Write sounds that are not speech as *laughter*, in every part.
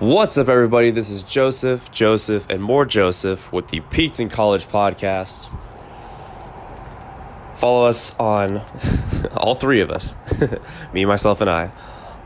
What's up, everybody? This is Joseph, Joseph, and more Joseph with the Peaked in College podcast. Follow us on *laughs* all three of us, *laughs* me, myself, and I,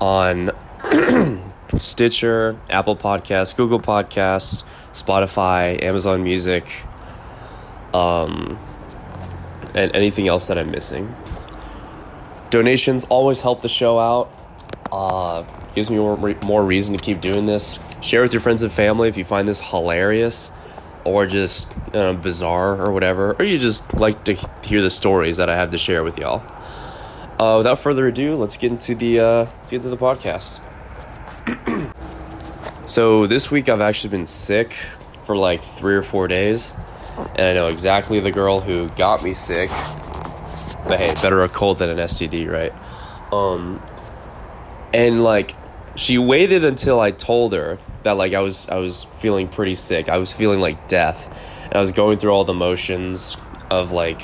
on *clears throat* Stitcher, Apple Podcasts, Google Podcasts, Spotify, Amazon Music, um, and anything else that I'm missing. Donations always help the show out. Uh, gives me more, more reason to keep doing this. Share with your friends and family if you find this hilarious or just bizarre or whatever, or you just like to hear the stories that I have to share with y'all. Uh, without further ado, let's get into the uh, let's get into the podcast. *clears throat* so this week I've actually been sick for like three or four days, and I know exactly the girl who got me sick. But hey, better a cold than an STD, right? Um, and like she waited until I told her that like I was I was feeling pretty sick. I was feeling like death. And I was going through all the motions of like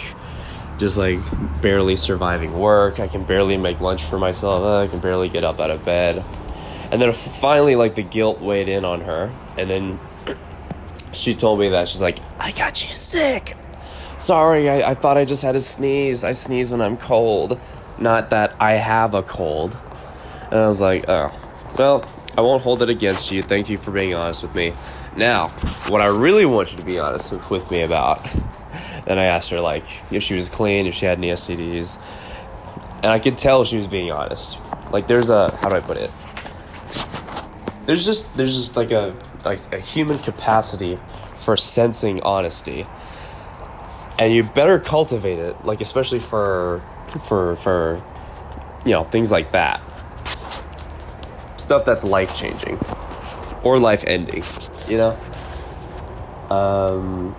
just like barely surviving work. I can barely make lunch for myself. I can barely get up out of bed. And then finally like the guilt weighed in on her and then *clears throat* she told me that she's like, "I got you sick." Sorry, I, I thought I just had a sneeze. I sneeze when I'm cold. Not that I have a cold. And I was like, oh, well, I won't hold it against you. Thank you for being honest with me. Now, what I really want you to be honest with me about, *laughs* then I asked her, like, if she was clean, if she had any STDs. And I could tell she was being honest. Like, there's a, how do I put it? There's just, there's just like a, like a human capacity for sensing honesty. And you better cultivate it, like, especially for, for, for, you know, things like that stuff that's life changing or life ending, you know? Um,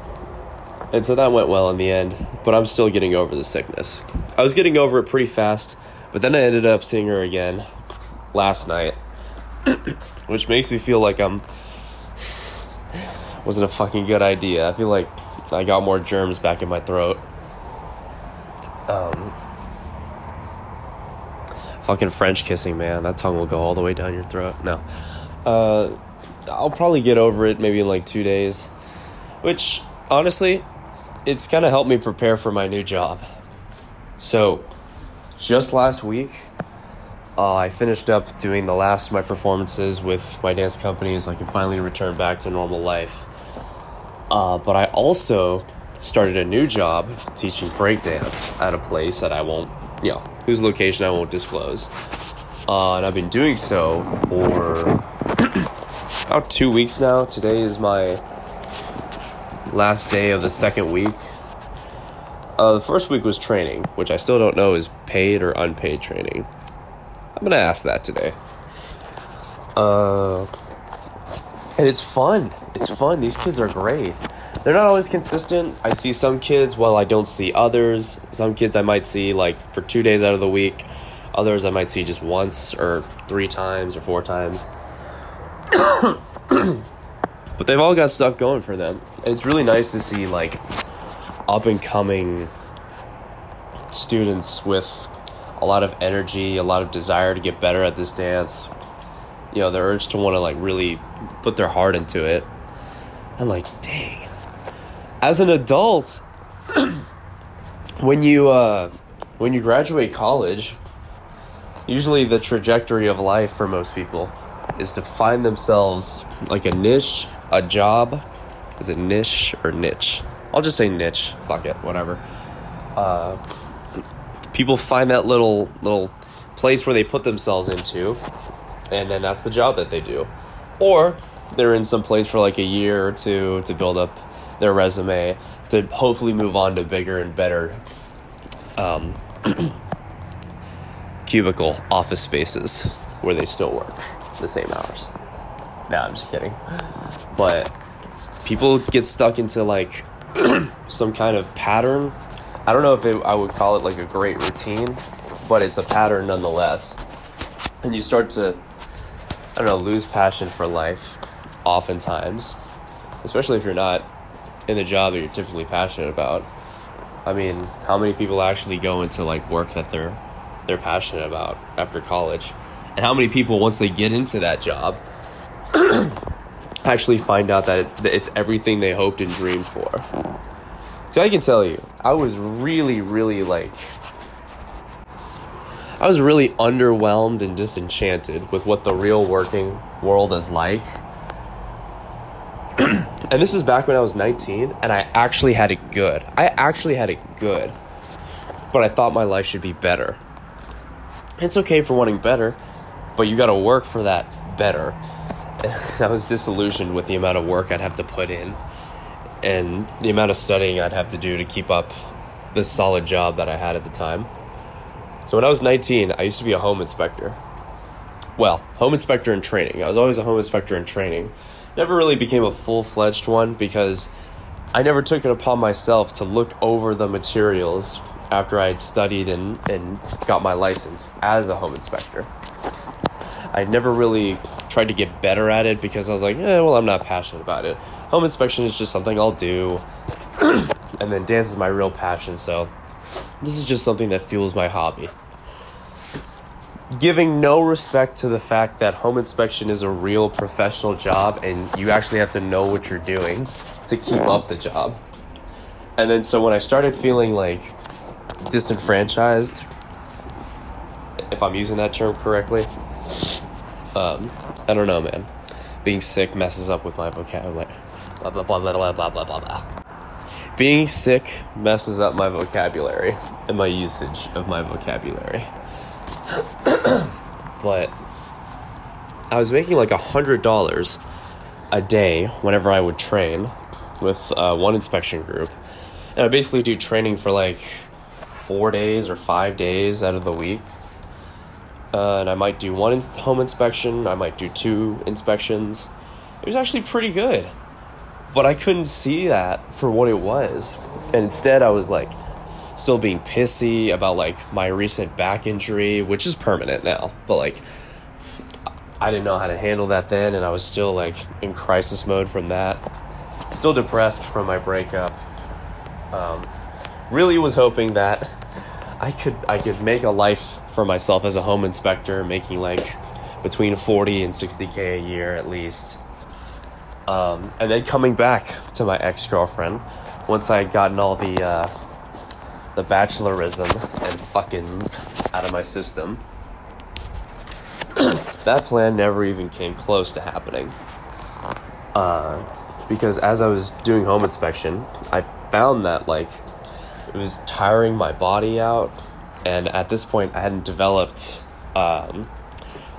and so that went well in the end, but I'm still getting over the sickness. I was getting over it pretty fast, but then I ended up seeing her again last night, *clears throat* which makes me feel like I'm wasn't a fucking good idea. I feel like I got more germs back in my throat. Um, fucking French kissing, man. That tongue will go all the way down your throat. No. Uh, I'll probably get over it maybe in like two days. Which, honestly, it's kind of helped me prepare for my new job. So, just last week, uh, I finished up doing the last of my performances with my dance company so I can finally return back to normal life. Uh, but I also started a new job teaching breakdance at a place that I won't, you know, whose location I won't disclose. Uh, and I've been doing so for *clears throat* about two weeks now. Today is my last day of the second week. Uh, the first week was training, which I still don't know is paid or unpaid training. I'm gonna ask that today. Uh, and it's fun. It's fun. These kids are great. They're not always consistent. I see some kids while I don't see others. Some kids I might see like for two days out of the week. Others I might see just once or three times or four times. *coughs* but they've all got stuff going for them. And it's really nice to see like up and coming students with a lot of energy, a lot of desire to get better at this dance. You know, the urge to want to like really put their heart into it. I'm like, dang. As an adult, *clears throat* when you uh, when you graduate college, usually the trajectory of life for most people is to find themselves like a niche, a job. Is it niche or niche? I'll just say niche. Fuck it, whatever. Uh, people find that little little place where they put themselves into, and then that's the job that they do. Or they're in some place for like a year or two to build up their resume to hopefully move on to bigger and better um, *clears throat* cubicle office spaces where they still work the same hours. No, I'm just kidding. But people get stuck into like *clears throat* some kind of pattern. I don't know if it, I would call it like a great routine, but it's a pattern nonetheless. And you start to, I don't know, lose passion for life oftentimes, especially if you're not in the job that you're typically passionate about. I mean, how many people actually go into like work that they're they're passionate about after college? And how many people once they get into that job *clears throat* actually find out that, it, that it's everything they hoped and dreamed for. So I can tell you, I was really, really like. I was really underwhelmed and disenchanted with what the real working world is like. And this is back when I was 19 and I actually had it good. I actually had it good. But I thought my life should be better. It's okay for wanting better, but you gotta work for that better. *laughs* I was disillusioned with the amount of work I'd have to put in and the amount of studying I'd have to do to keep up this solid job that I had at the time. So when I was 19, I used to be a home inspector. Well, home inspector in training. I was always a home inspector in training. Never really became a full fledged one because I never took it upon myself to look over the materials after I had studied and, and got my license as a home inspector. I never really tried to get better at it because I was like, eh, well, I'm not passionate about it. Home inspection is just something I'll do. *clears throat* and then dance is my real passion, so this is just something that fuels my hobby. Giving no respect to the fact that home inspection is a real professional job and you actually have to know what you're doing to keep up the job. And then so when I started feeling like disenfranchised, if I'm using that term correctly, um, I don't know, man. Being sick messes up with my vocabulary. Blah blah blah blah blah blah blah blah. Being sick messes up my vocabulary and my usage of my vocabulary. *laughs* *clears throat* but I was making like a hundred dollars a day whenever I would train with uh, one inspection group, and I basically do training for like four days or five days out of the week. Uh, and I might do one home inspection. I might do two inspections. It was actually pretty good, but I couldn't see that for what it was, and instead I was like still being pissy about like my recent back injury, which is permanent now, but like I didn't know how to handle that then, and I was still like in crisis mode from that. Still depressed from my breakup. Um, really was hoping that I could I could make a life for myself as a home inspector, making like between forty and sixty k a year at least. Um, and then coming back to my ex girlfriend once I had gotten all the uh, the bachelorism and fuckins out of my system. *clears throat* that plan never even came close to happening. Uh, because as I was doing home inspection, I found that like it was tiring my body out, and at this point, I hadn't developed um,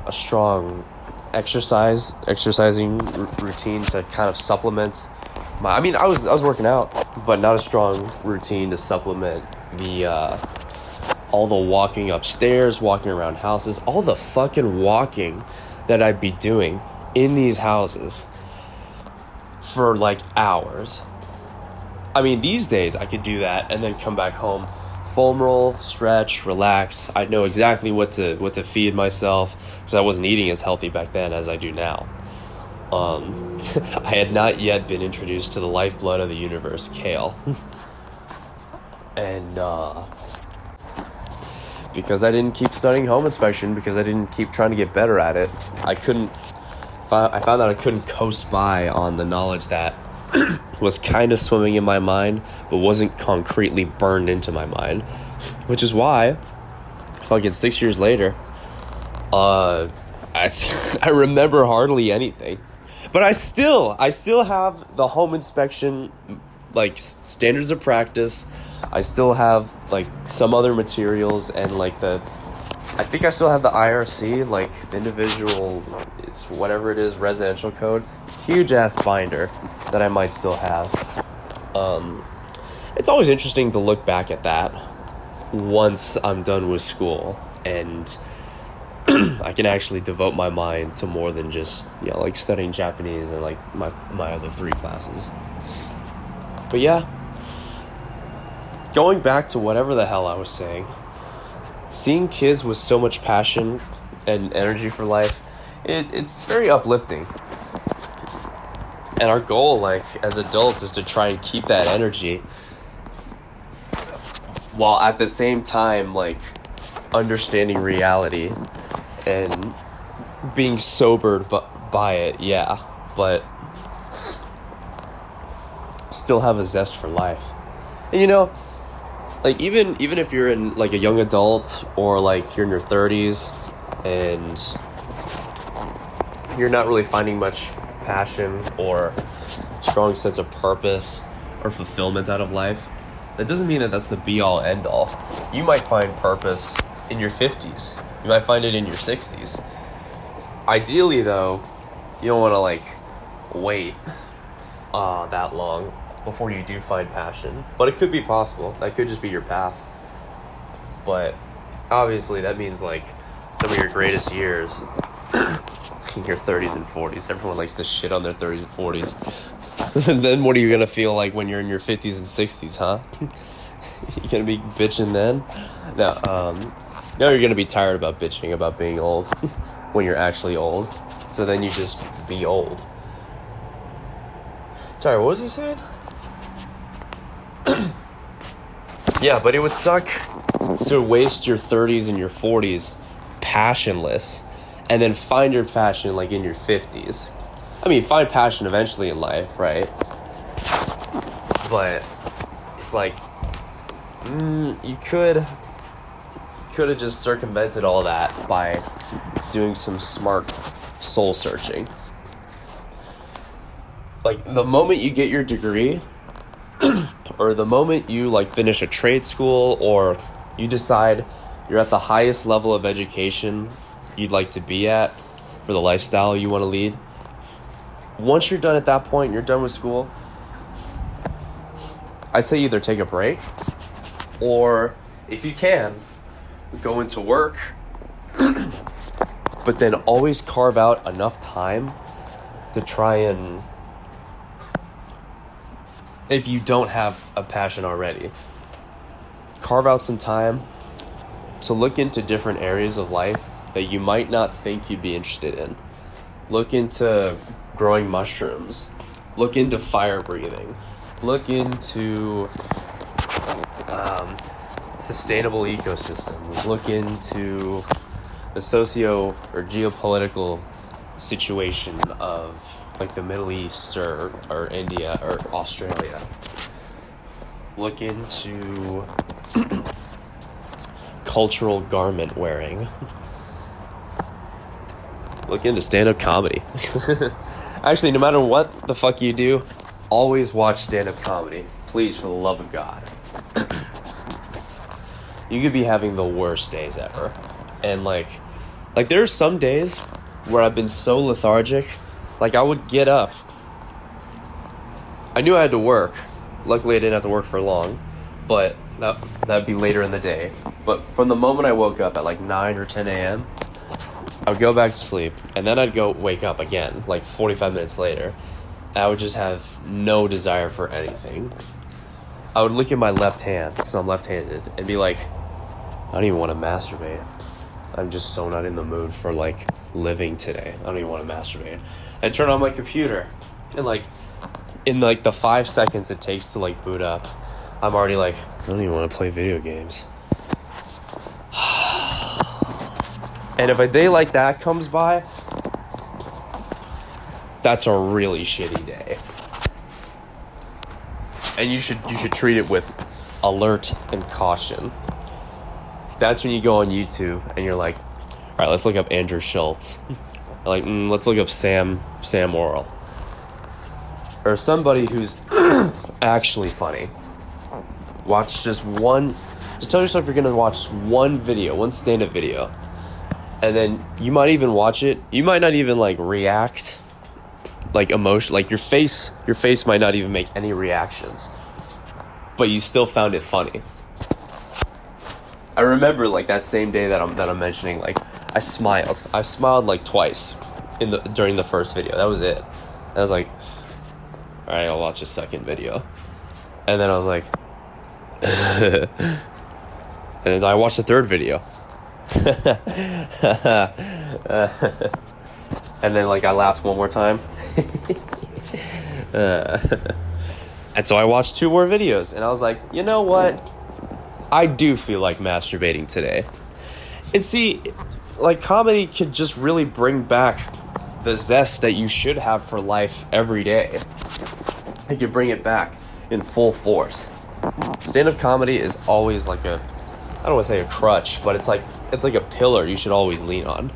a strong exercise exercising r- routine to kind of supplement my. I mean, I was I was working out, but not a strong routine to supplement the uh, all the walking upstairs, walking around houses, all the fucking walking that I'd be doing in these houses for like hours. I mean, these days I could do that and then come back home, foam roll, stretch, relax. I know exactly what to what to feed myself because I wasn't eating as healthy back then as I do now. Um, *laughs* I had not yet been introduced to the lifeblood of the universe, kale. *laughs* and uh, because I didn't keep studying home inspection, because I didn't keep trying to get better at it, I couldn't. I found that I couldn't coast by on the knowledge that *clears throat* was kind of swimming in my mind, but wasn't concretely burned into my mind. Which is why, fucking six years later, uh, I, *laughs* I remember hardly anything. But I still, I still have the home inspection, like standards of practice. I still have like some other materials and like the, I think I still have the IRC, like individual, it's whatever it is, residential code. Huge ass binder that I might still have. Um, it's always interesting to look back at that once I'm done with school and *clears throat* I can actually devote my mind to more than just you know like studying Japanese and like my my other three classes. But yeah, going back to whatever the hell I was saying, seeing kids with so much passion and energy for life, it, it's very uplifting. And our goal, like as adults, is to try and keep that energy while at the same time, like understanding reality and being sobered but by it, yeah, but still have a zest for life. And you know, like even even if you're in like a young adult or like you're in your 30s and you're not really finding much passion or strong sense of purpose or fulfillment out of life, that doesn't mean that that's the be all end all. You might find purpose in your 50s. You might find it in your 60s. Ideally though, you don't want to like wait uh, that long before you do find passion. But it could be possible. That could just be your path. But obviously, that means like some of your greatest years in *coughs* your 30s and 40s. Everyone likes to shit on their 30s and 40s. *laughs* and then what are you going to feel like when you're in your 50s and 60s, huh? *laughs* you going to be bitching then? No, um, you're going to be tired about bitching about being old *laughs* when you're actually old. So then you just be old. Sorry, what was he saying? Yeah, but it would suck to waste your 30s and your 40s passionless and then find your passion like in your 50s. I mean, find passion eventually in life, right? But it's like mm, you could could have just circumvented all that by doing some smart soul searching. Like the moment you get your degree, *clears throat* or the moment you like finish a trade school or you decide you're at the highest level of education you'd like to be at for the lifestyle you want to lead once you're done at that point you're done with school i'd say either take a break or if you can go into work *clears throat* but then always carve out enough time to try and if you don't have a passion already. Carve out some time to look into different areas of life that you might not think you'd be interested in. Look into growing mushrooms. Look into fire breathing. Look into um, sustainable ecosystems. Look into the socio or geopolitical situation of like the Middle East or, or India or Australia. Look into *clears throat* cultural garment wearing. Look into stand up comedy. *laughs* Actually, no matter what the fuck you do, always watch stand up comedy. Please, for the love of God. *clears throat* you could be having the worst days ever. And like, like there are some days where I've been so lethargic like I would get up. I knew I had to work. Luckily, I didn't have to work for long, but that that'd be later in the day. But from the moment I woke up at like nine or ten a.m., I would go back to sleep, and then I'd go wake up again like forty five minutes later. I would just have no desire for anything. I would look at my left hand because I'm left handed and be like, I don't even want to masturbate. I'm just so not in the mood for like living today. I don't even want to masturbate. I turn on my computer, and like in like the five seconds it takes to like boot up, I'm already like I don't even want to play video games. *sighs* and if a day like that comes by, that's a really shitty day. And you should you should treat it with alert and caution. That's when you go on YouTube and you're like, all right, let's look up Andrew Schulz. *laughs* like, mm, let's look up Sam Sam Morril or somebody who's *clears throat* actually funny. Watch just one. Just tell yourself you're gonna watch one video, one stand-up video, and then you might even watch it. You might not even like react, like emotion, like your face. Your face might not even make any reactions, but you still found it funny. I remember like that same day that I'm that I'm mentioning, like I smiled. I smiled like twice in the during the first video. That was it. And I was like, all right, I'll watch a second video, and then I was like, *laughs* and then I watched the third video. *laughs* and then like I laughed one more time. *laughs* and so I watched two more videos and I was like, you know what? I do feel like masturbating today. And see, like comedy could just really bring back the zest that you should have for life every day. You can bring it back in full force. Stand up comedy is always like a I don't want to say a crutch, but it's like it's like a pillar you should always lean on.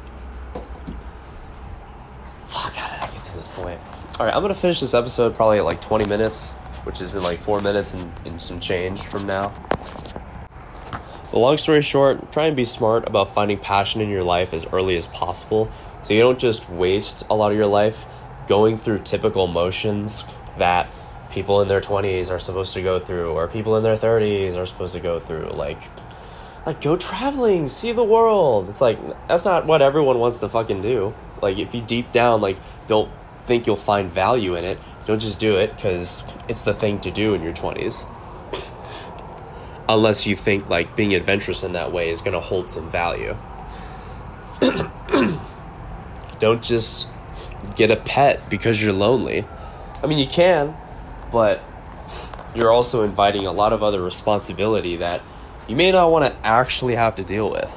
Fuck, how did I get to this point? All right, I'm gonna finish this episode probably at like 20 minutes, which is in like four minutes and, and some change from now. But long story short, try and be smart about finding passion in your life as early as possible, so you don't just waste a lot of your life going through typical motions that people in their 20s are supposed to go through or people in their 30s are supposed to go through. Like like go traveling see the world. It's like that's not what everyone wants to fucking do. Like if you deep down like don't think you'll find value in it don't just do it because it's the thing to do in your 20s unless you think like being adventurous in that way is going to hold some value *clears throat* don't just get a pet because you're lonely i mean you can but you're also inviting a lot of other responsibility that you may not want to actually have to deal with.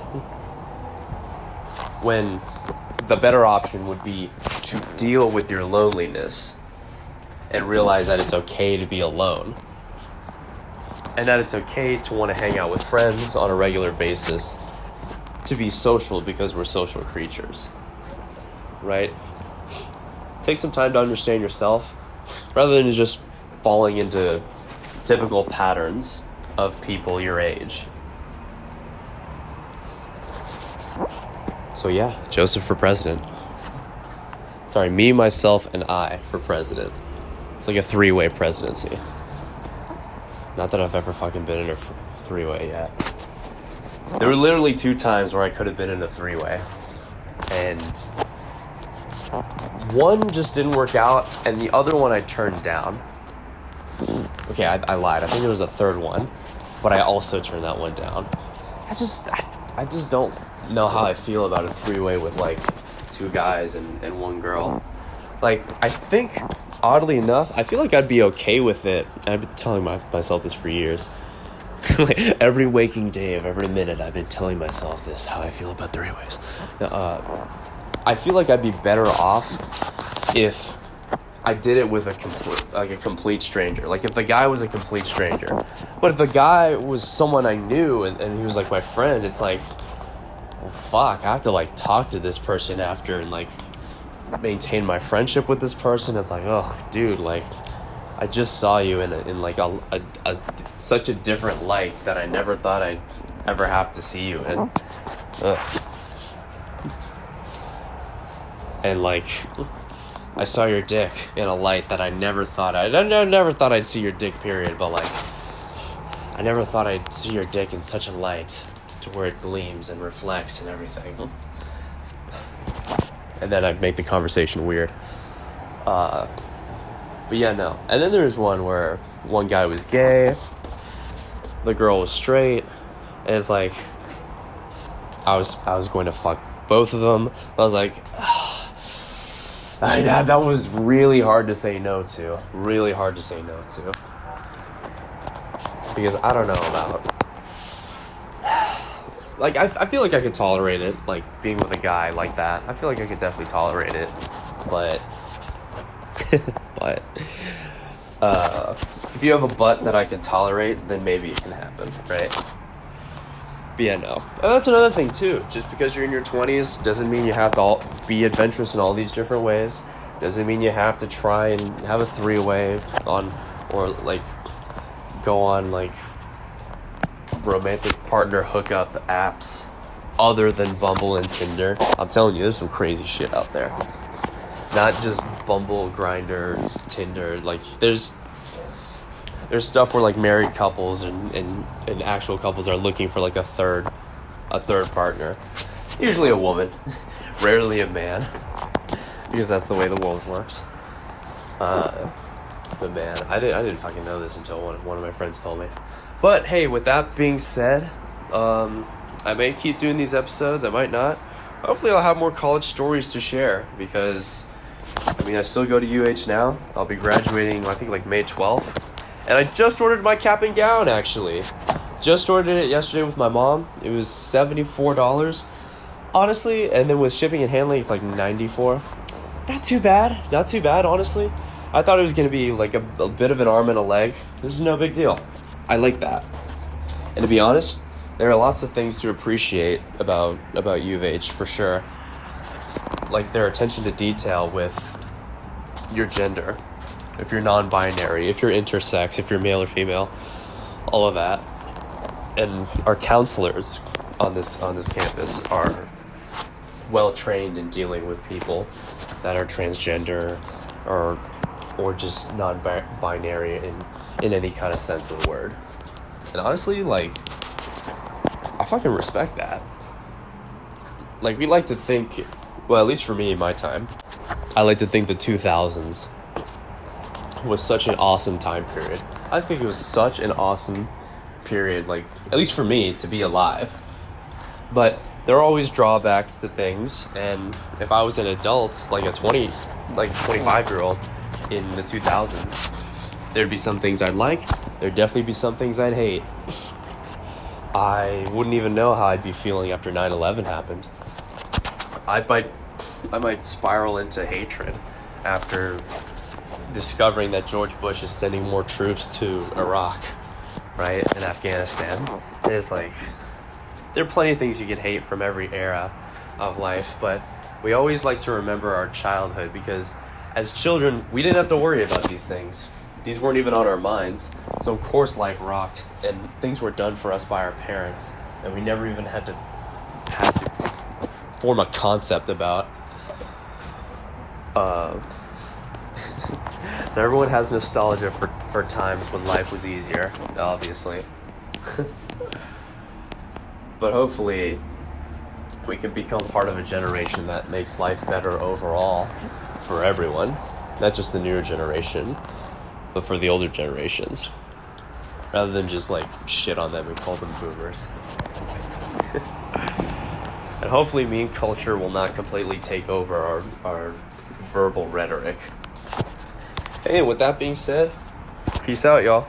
When the better option would be to deal with your loneliness and realize that it's okay to be alone. And that it's okay to want to hang out with friends on a regular basis, to be social because we're social creatures. Right? Take some time to understand yourself rather than just falling into typical patterns of people your age. So, yeah, Joseph for president. Sorry, me, myself, and I for president. It's like a three way presidency. Not that I've ever fucking been in a three way yet. There were literally two times where I could have been in a three way. And one just didn't work out, and the other one I turned down. Okay, I, I lied. I think there was a third one, but I also turned that one down. I just, I, I just don't know how I feel about a three way with like two guys and, and one girl. Like, I think, oddly enough, I feel like I'd be okay with it. I've been telling my, myself this for years. *laughs* every waking day of every minute, I've been telling myself this how I feel about three ways. Uh, I feel like I'd be better off if I did it with a complete, like a complete stranger. Like if the guy was a complete stranger, but if the guy was someone I knew and, and he was like my friend, it's like, well, fuck, I have to like talk to this person after and like maintain my friendship with this person. It's like, oh, dude, like I just saw you in a, in like a, a, a such a different light that I never thought I'd ever have to see you in. Ugh. And like I saw your dick in a light that I never thought I'd I never thought I'd see your dick period, but like I never thought I'd see your dick in such a light to where it gleams and reflects and everything. And then I'd make the conversation weird. Uh, but yeah, no. And then there was one where one guy was gay, the girl was straight, and it's like I was I was going to fuck both of them. I was like. *sighs* I, that, that was really hard to say no to. Really hard to say no to. Because I don't know about. Like, I, I feel like I could tolerate it, like, being with a guy like that. I feel like I could definitely tolerate it. But. *laughs* but. Uh, if you have a butt that I can tolerate, then maybe it can happen, right? But yeah, no. And that's another thing too. Just because you're in your 20s doesn't mean you have to all be adventurous in all these different ways. Doesn't mean you have to try and have a three way on or like go on like romantic partner hookup apps other than Bumble and Tinder. I'm telling you, there's some crazy shit out there. Not just Bumble, Grindr, Tinder. Like there's there's stuff where like married couples and, and, and actual couples are looking for like a third a third partner usually a woman *laughs* rarely a man because that's the way the world works uh, but man I, did, I didn't fucking know this until one, one of my friends told me but hey with that being said um, i may keep doing these episodes i might not hopefully i'll have more college stories to share because i mean i still go to uh now i'll be graduating i think like may 12th and I just ordered my cap and gown actually. Just ordered it yesterday with my mom. It was $74. Honestly, and then with shipping and handling it's like 94. not too bad. Not too bad, honestly. I thought it was gonna be like a, a bit of an arm and a leg. This is no big deal. I like that. And to be honest, there are lots of things to appreciate about about U of H for sure. Like their attention to detail with your gender, if you're non-binary, if you're intersex, if you're male or female, all of that. And our counselors on this on this campus are well trained in dealing with people that are transgender or or just non-binary in in any kind of sense of the word. And honestly, like I fucking respect that. Like we like to think well, at least for me in my time, I like to think the 2000s was such an awesome time period. I think it was such an awesome period like at least for me to be alive. But there are always drawbacks to things and if I was an adult, like a 20s, like 25 year old in the 2000s, there'd be some things I'd like, there'd definitely be some things I'd hate. I wouldn't even know how I'd be feeling after 9/11 happened. I might I might spiral into hatred after discovering that George Bush is sending more troops to Iraq, right? And Afghanistan. It's like there are plenty of things you can hate from every era of life, but we always like to remember our childhood because as children, we didn't have to worry about these things these weren't even on our minds. So of course life rocked and things were done for us by our parents and we never even had to had to form a concept about uh, *laughs* so everyone has nostalgia for, for times when life was easier, obviously. *laughs* but hopefully we can become part of a generation that makes life better overall for everyone, not just the newer generation but for the older generations. Rather than just like shit on them and call them boomers. *laughs* and hopefully, meme culture will not completely take over our, our verbal rhetoric. Hey, with that being said, peace out, y'all.